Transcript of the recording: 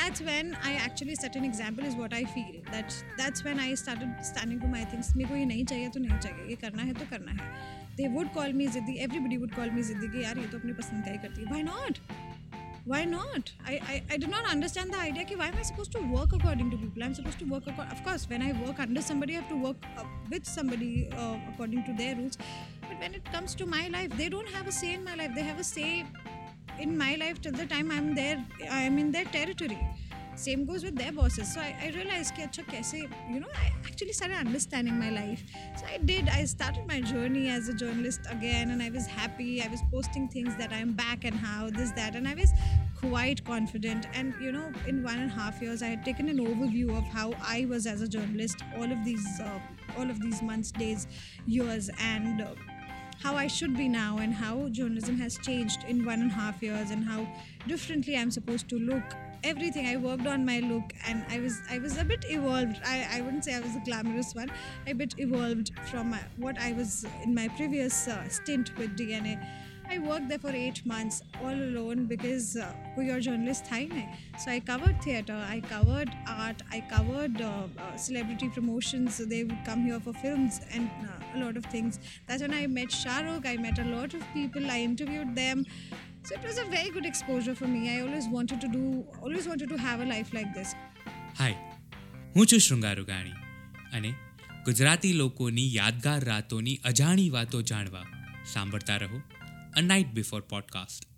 that's when I actually set an example is what I feel that's that's when I started standing to my things मेरे को ये नहीं चाहिए तो नहीं चाहिए ये करना है तो करना है they would call me जिद्दी everybody would call me जिद्दी कि यार ये तो अपनी पसंद का ही करती है why not why not I, I i did not understand the idea कि why am i supposed to work according to people i'm supposed to work acco- of course when i work under somebody i have to work uh, with somebody uh, according to their rules but when it comes to my life they don't have a say in my life they have a say in my life till the time i'm there i'm in their territory same goes with their bosses so i, I realized कि अच्छा कैसे you know i actually started understanding my life so i did i started my journey as a journalist again and i was happy i was posting things that i'm back and how this that and i was quite confident and you know in one and a half years i had taken an overview of how i was as a journalist all of these uh, all of these months days years and uh, how I should be now and how journalism has changed in one and a half years and how differently I'm supposed to look. Everything I worked on my look and I was I was a bit evolved. I, I wouldn't say I was a glamorous one. I bit evolved from my, what I was in my previous uh, stint with DNA. I worked there for eight months all alone because uh, कोई और journalist था ही नहीं. So I covered theatre, I covered art, I covered uh, uh, celebrity promotions. So they would come here for films and uh, a lot of things. That's when I met Shahrukh. I met a lot of people. I interviewed them. So it was a very good exposure for me. I always wanted to do, always wanted to have a life like this. હાય હું છું શૃંગાર રૂગાણી અને ગુજરાતી લોકોની યાદગાર રાતોની અજાણી વાતો જાણવા સાંભળતા રહો અ નાઇટ બિફોર પોડકાસ્ટ